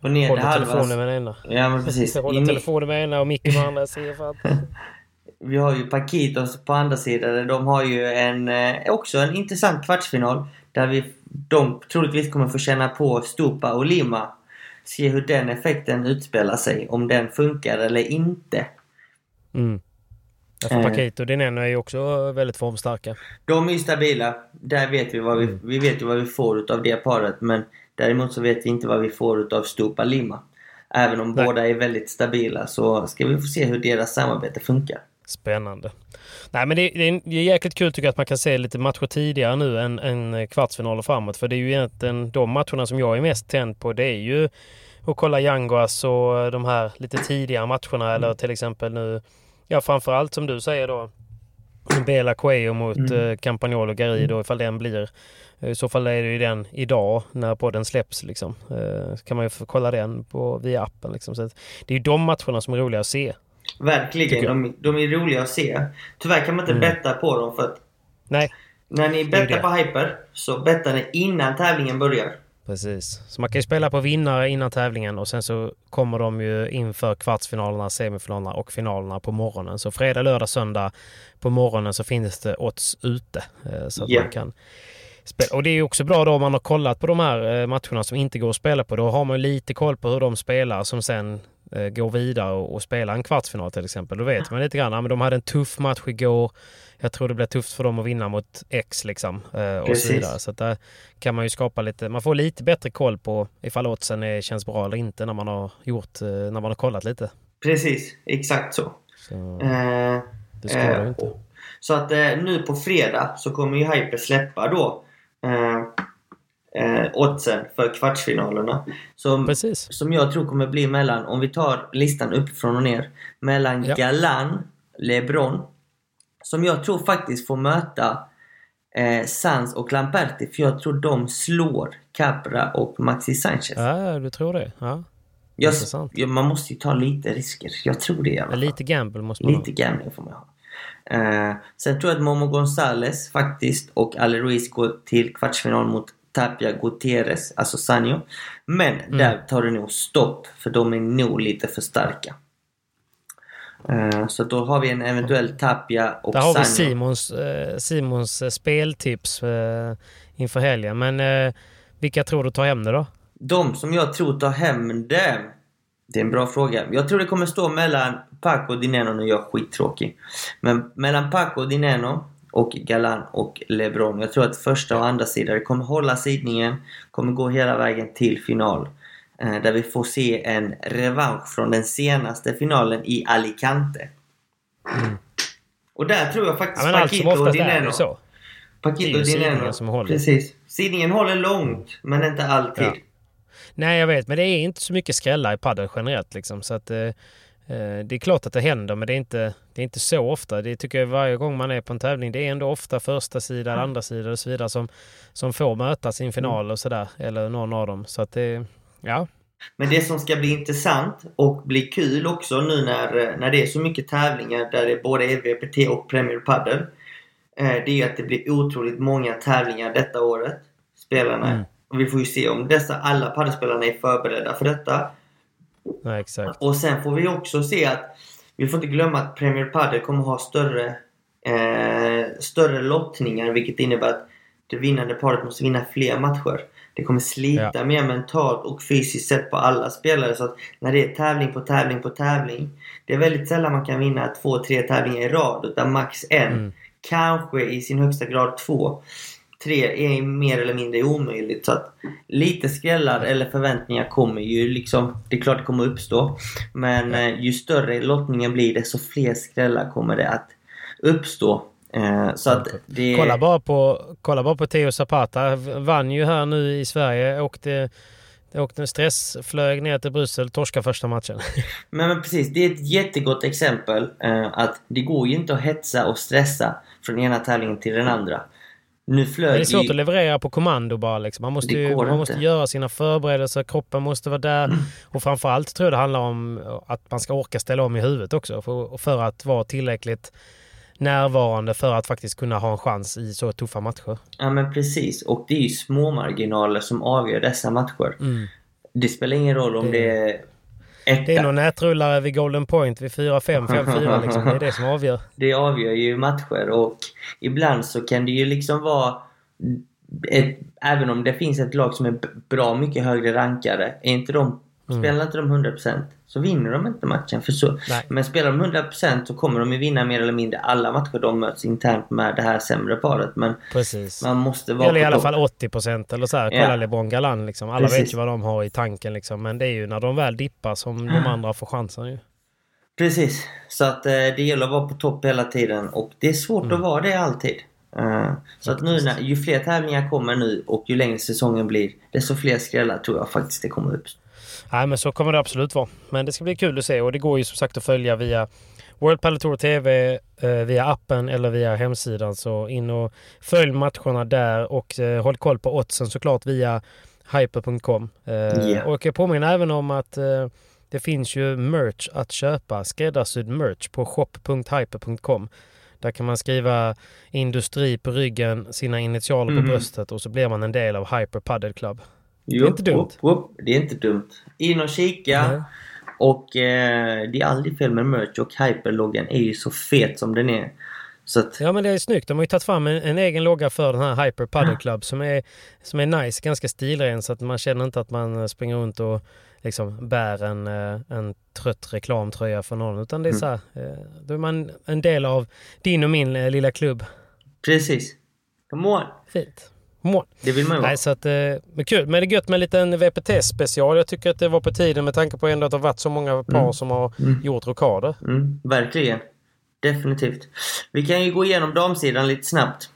På nedre Håller telefonen halvan... med den ena. Ja men precis. Jag I, håller mi- telefonen med ena och micken med andra. Jag ser fan. vi har ju Paquitos på andra sidan. De har ju en, eh, också en intressant kvartsfinal. Där vi, de troligtvis kommer få känna på Stupa och Lima. Se hur den effekten utspelar sig. Om den funkar eller inte. Mm. Ja, för Paquito och Dineno är ju också väldigt formstarka. De är ju stabila. Där vet vi vad vi, Mm. vi vet ju vad vi får utav det paret. Men däremot så vet vi inte vad vi får utav Stupa Lima. Även om Nej. båda är väldigt stabila så ska vi få se hur deras samarbete funkar. Spännande. Nej men det, det, är, det är jäkligt kul tycker jag att man kan se lite matcher tidigare nu än, än kvartsfinaler framåt. För det är ju egentligen de matcherna som jag är mest tänd på. Det är ju att kolla Yanguas och de här lite tidigare matcherna. Eller till exempel nu, ja framförallt som du säger då. Bela Coelho mot mm. Campagnolo och Garrido ifall den blir. I så fall är det ju den idag när podden släpps liksom. Eh, Så kan man ju få kolla den på, via appen liksom. Så att det är ju de matcherna som är roliga att se. Verkligen. De, de är roliga att se. Tyvärr kan man inte Mm. betta på dem för att Nej, när ni bettar på hyper så bettar ni innan tävlingen börjar. Precis. Så man kan ju spela på vinnare innan tävlingen och sen så kommer de ju inför kvartsfinalerna, semifinalerna och finalerna på morgonen. Så fredag, lördag, söndag på morgonen så finns det odds ute. eh, Så att Ja. man kan spela. Och det är ju också bra då om man har kollat på de här eh, matcherna som inte går att spela på. Då har man ju lite koll på hur de spelar som sen går vidare och, spelar en kvartsfinal till exempel. Då vet man lite grann. Ja, men de hade en tuff match igår. Jag tror det blir tufft för dem att vinna mot X liksom. eh, Och Precis. så vidare. Så där kan man ju skapa lite, man får lite bättre koll på ifall oddsen är, känns bra eller inte när man har gjort, eh, när man har kollat lite. Precis, exakt så. Så Eh, det skadar eh, inte. Så att eh, nu på fredag så kommer ju Hyper släppa då eh, eh, oddsen för kvartsfinalerna. Som, Precis. som jag tror kommer bli mellan, om vi tar listan uppifrån och ner, mellan Ja. Galan, LeBron, som jag tror faktiskt får möta eh, Sans och Lamperti, för jag tror de slår Capra och Maxi Sanchez. Ja, du tror det? Ja. jag, intressant. ja, man måste ju ta lite risker. Jag tror det i alla fall. lite gamble måste man Lite gambling får man ha. Eh, sen tror jag att Momo Gonzales faktiskt och Ale Ruiz går till kvartsfinal mot Tapia Gutierrez, alltså Sanjo. Men Mm. där tar det nog stopp för de är nog lite för starka. Eh, så då har vi en eventuell Tapia och Där har vi Sanjo. Simons, eh, Simons eh, speltips eh, inför helgen. Men eh, vilka tror du tar hem det då? De som jag tror tar hem det. Det är en bra fråga. Jag tror det kommer stå mellan Paco och Dineno, nu är jag skittråkig. Men mellan Paco och Dineno och Galan och LeBron. Jag tror att första och andra sidan kommer hålla sidningen, kommer gå hela vägen till final. Eh, där vi får se en revansch från den senaste finalen i Alicante. Och där tror jag Mm. Ja, faktiskt som Paquito och Dineno. så. Paquito och Dineno. som håller. Precis. Sidningen håller långt, men inte alltid. Ja. Nej, jag vet, men det är inte så mycket skrällar i padel generellt. Liksom, så att, eh, det är klart att det händer, men det är, inte, det är inte så ofta. Det tycker jag varje gång man är på en tävling. Det är ändå ofta första sida, eller andra sida och så vidare som, som får mötas i en final och sådär. Eller någon av dem. Så att det, ja. Men det som ska bli intressant och bli kul också nu när, när det är så mycket tävlingar där det är både LVPT och Premier Padel. Eh, det är att det blir otroligt många tävlingar detta året. Spelarna. Mm. Och vi får ju se om dessa alla padelspelarna är förberedda för detta. Nej, exakt. Och sen får vi också se att vi får inte glömma att Premier Padel kommer ha större, eh, större lottningar vilket innebär att det vinnande paret måste vinna fler matcher. Det kommer slita Ja. mer mentalt och fysiskt sett på alla spelare. Så att när det är tävling på tävling på tävling. Det är väldigt sällan man kan vinna två, tre tävlingar i rad. Utan max en. Mm. Kanske i sin högsta grad två. Tre är mer eller mindre omöjligt. Så att lite skrällar eller förväntningar kommer ju liksom. Det är klart det kommer uppstå. Men eh, ju större lottningen blir desto fler skrällar kommer det att uppstå. Eh, så att det... Kolla bara på, kolla bara på Theo Zapata. Vann ju här nu i Sverige. Åkte, åkte stressflög ner till Bryssel, torska första matchen. Men, men precis, det är ett jättegott exempel. Eh, att det går ju inte att hetsa och stressa från ena tävlingen till den andra. Nu flög Det är svårt ju... att leverera på kommando bara. Liksom. Man, måste ju, man måste göra sina förberedelser, kroppen måste vara där. Mm. Och framförallt tror jag det handlar om att man ska orka ställa om i huvudet också. För, för att vara tillräckligt närvarande för att faktiskt kunna ha en chans i så tuffa matcher. Ja men precis. Och det är ju små marginaler som avgör dessa matcher. Mm. Det spelar ingen roll om Det- det är etta. Det är någon nätrullare vid Golden Point vid 4-5, 5-4 liksom. Det är det som avgör. Det avgör ju matcher och ibland så kan det ju liksom vara ett, även om det finns ett lag som är bra mycket högre rankade, är inte de, Mm. spelar inte de 100% så vinner de inte matchen. För så, Nej. men spelar de 100% så kommer de ju vinna mer eller mindre alla matcher de möts internt med det här sämre paret. Men Precis. man måste vara Eller i alla fall 80 procent eller så här. Kolla Ja. LeBron Galan liksom. Alla Precis. vet ju vad de har i tanken liksom. Men det är ju när de väl dippar som de andra får chansen ju. Precis. Så att eh, det gäller att vara på topp hela tiden och det är svårt Mm. att vara det alltid. Eh, så att nu när, ju fler tävlingar kommer nu och ju längre säsongen blir desto fler skrällar tror jag faktiskt det kommer upp. Nej men så kommer det absolut vara. Men det ska bli kul att se och det går ju som sagt att följa via World Padel Tour TV, eh, via appen eller via hemsidan. Så in och följ matcherna där och eh, håll koll på oddsen såklart via hyper.com. Ja. Och jag påminner även om att eh, det finns ju merch att köpa, skräddarsydd merch på shop.hyper.com. Där kan man skriva industri på ryggen, sina initialer på Mhm. bröstet och så blir man en del av Hyper Padel Club. Jo, inte dumt. Upp, upp. Det är inte dumt. In och kika. Nej. Och eh, det är aldrig fel med merch och hyperloggan är ju så fet som den är. Att, Ja men det är snyggt. De har ju tagit fram en, en egen logga för den här Hyper Paddle Club som är, som är nice, ganska stilren så att man känner inte att man springer runt och liksom bär en, eh, en trött reklamtröja för någon utan det är Mm. så här, eh, då är man en del av din och min eh, lilla klubb. precis. Come on. Fint. Mål. Det vill man ju vara. Nej, så att, eh, men kul. Men det är gött med en liten VPT-special. Jag tycker att det var på tiden med tanke på ändå att det har varit så många par som har gjort rockader. Mm, verkligen. Definitivt. Vi kan ju gå igenom damsidan lite snabbt.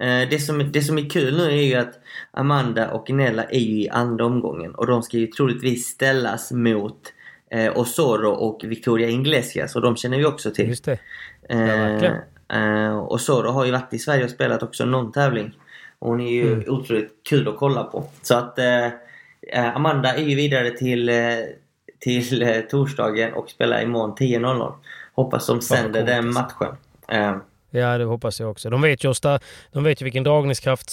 Eh, det, som, det som är kul nu är ju att Amanda och Nella är ju i andra omgången och de ska ju troligtvis ställas mot eh, Osoro och Victoria Iglesias och de känner vi också till. Just det. Eh, verkligen. eh, Osoro har ju varit i Sverige och spelat också någon tävling. Och hon är ju Mm. otroligt kul att kolla på. Så att eh, eh, Amanda är ju vidare till, eh, till eh, torsdagen och spelar imorgon 10.00. Hoppas de sänder den matchen. Eh, Ja, det hoppas jag också. De vet ju, där- de vet ju vilken dragningskraft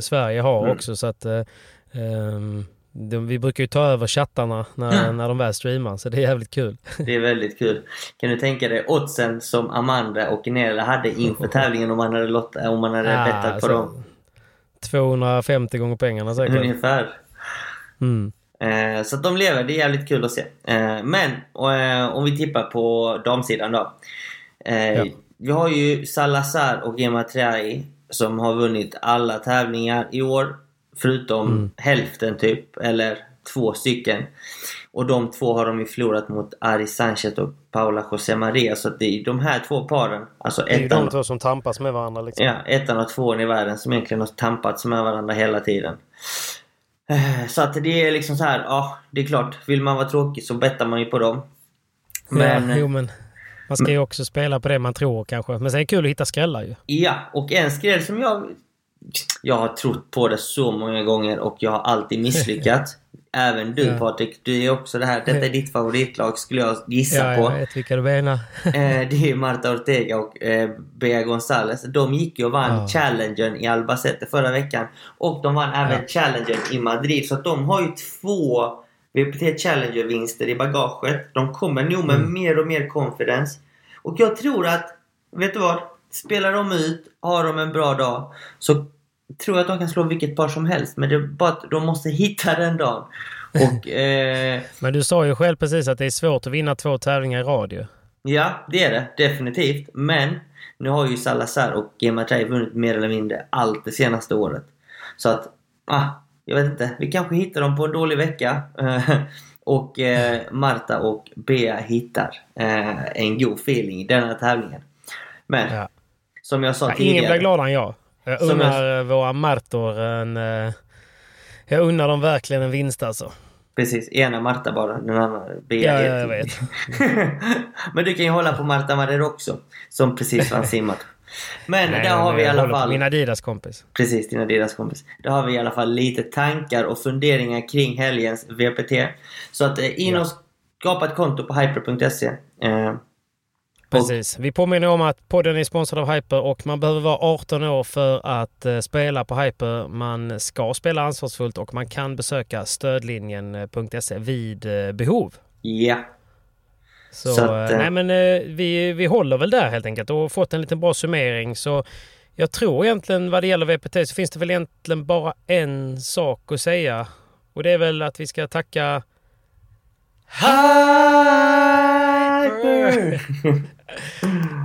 Sverige har Mm. också så att eh, ehm, de, vi brukar ju ta över chattarna när, när de väl streamar så det är jävligt kul. det är väldigt kul. Kan du tänka dig oddsen som Amanda och Nella hade inför tävlingen om man hade, lott, om man hade Ja, bettat på alltså, dem? 250 gånger pengarna säkert. Ungefär. Mm. Eh, så att de lever, det är jävligt kul att se. Eh, men eh, om vi tippar på damsidan då. Eh, Ja. Vi har ju Salazar och Gemma Triay som har vunnit alla tävlingar i år. Förutom Mm. hälften typ, eller två stycken. Och de två har de ju förlorat mot Ari Sanchez och Paula José Maria. Så att det är de här två paren, alltså Det är ju de två som tampas med varandra liksom. Ja, ettan och tvåan i världen som egentligen har tampats med varandra hela tiden. Eh, Så att det är liksom så här, ja, det är klart. Vill man vara tråkig så bettar man ju på dem. Men, ja, jo, men man ska ju också spela på det man tror kanske. Men sen är det kul att hitta skrällar ju. ja, och en skräll som jag... Jag har trott på det så många gånger och jag har alltid misslyckats. Även du Ja. Patrik, du är också det här. Detta är ditt favoritlag skulle jag gissa Ja, på. jag vet vilka du menar. Eh, det är Marta Ortega och eh, Bea Gonzales. De gick ju och vann Ja. Challengern i Albacete förra veckan. Och de vann även Challengern i Madrid. Så att de har ju två VPT Challenger-vinster i bagaget. De kommer nog med Mm. mer och mer confidence. Och jag tror att, vet du vad? Spelar de ut, har de en bra dag, så tror att de kan slå vilket par som helst. Men det är bara att de måste hitta den dagen. Och eh, Men du sa ju själv precis att det är svårt att vinna två tävlingar i radio. Ja, det är det. Definitivt. Men nu har ju Salazar och Gemma Trej vunnit mer eller mindre allt det senaste året. Så att, ah, jag vet inte. Vi kanske hittar dem på en dålig vecka. och eh, Marta och Bea hittar eh, en god feeling i denna tävlingen. Men, Ja. som jag sa Ja, tidigare. ingen blir gladare än jag. Jag unnar våra Martor en... eh, Jag unnar dem verkligen en vinst alltså. Precis, ena Marta bara, den andra Bea. Ja, jag vet. Men du kan ju hålla på Marta Marer också. Som precis vann simmat. Men Nej, där har vi i alla fall... Min Adidas kompis. Precis, dina deras kompis. Där har vi i alla fall lite tankar och funderingar kring helgens VPT. Så att eh, in och skapa ett konto på hyper.se. Eh, Precis. Vi påminner om att podden är sponsrad av Hyper och man behöver vara 18 år för att eh, spela på Hyper. Man ska spela ansvarsfullt och man kan besöka stödlinjen.se vid eh, behov. Ja. Så, Så att, eh, nej men vi, vi håller väl där helt enkelt och fått en liten bra summering. Så jag tror egentligen vad det gäller VPT så finns det väl egentligen bara en sak att säga. Och det är väl att vi ska tacka Hyper!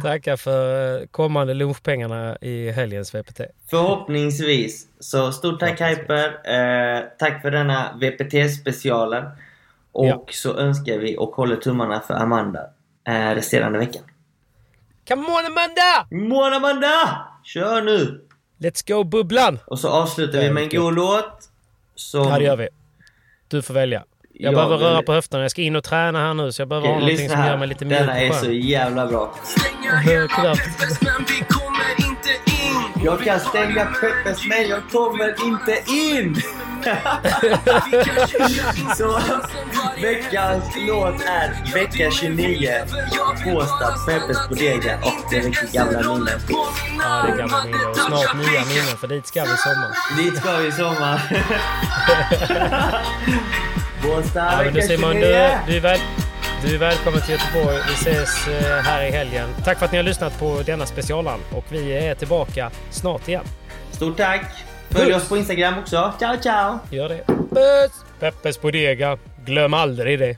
Tacka för eh, kommande lunchpengarna i helgens VPT. Förhoppningsvis. Så stort tack Hyper. Eh, tack för denna VPT-specialen. Och Ja. så önskar vi och håller tummarna för Amanda eh, resterande veckan. Come on Amanda! Mån Amanda! Kör nu! Let's go Bubblan! Och så avslutar vi med en god låt. Som... Ja det gör vi. Du får välja. Jag Ja, behöver röra på höfterna. Jag ska in och träna här nu så jag behöver ha Okej, någonting som här. gör mig lite mjuk Denna är så jävla bra. Jag kan stänga Peppes men jag kommer inte in! så veckans låt är vecka 29. Båstad, Peppes Bodega och det är riktigt gamla minnen. Ja, det är gamla minnen. Och snart nya minnen för dit ska vi i sommar. Dit ska vi i sommar. Båstad, Ja, vecka Simon, 29. du, du, är väl, du är välkommen till Göteborg. Vi ses eh, här i helgen. Tack för att ni har lyssnat på denna specialen och vi är tillbaka snart igen. Stort tack! Följ oss på Instagram också. Ciao, ciao! Gör det. Puss! Peppes Bodega. Glöm aldrig det.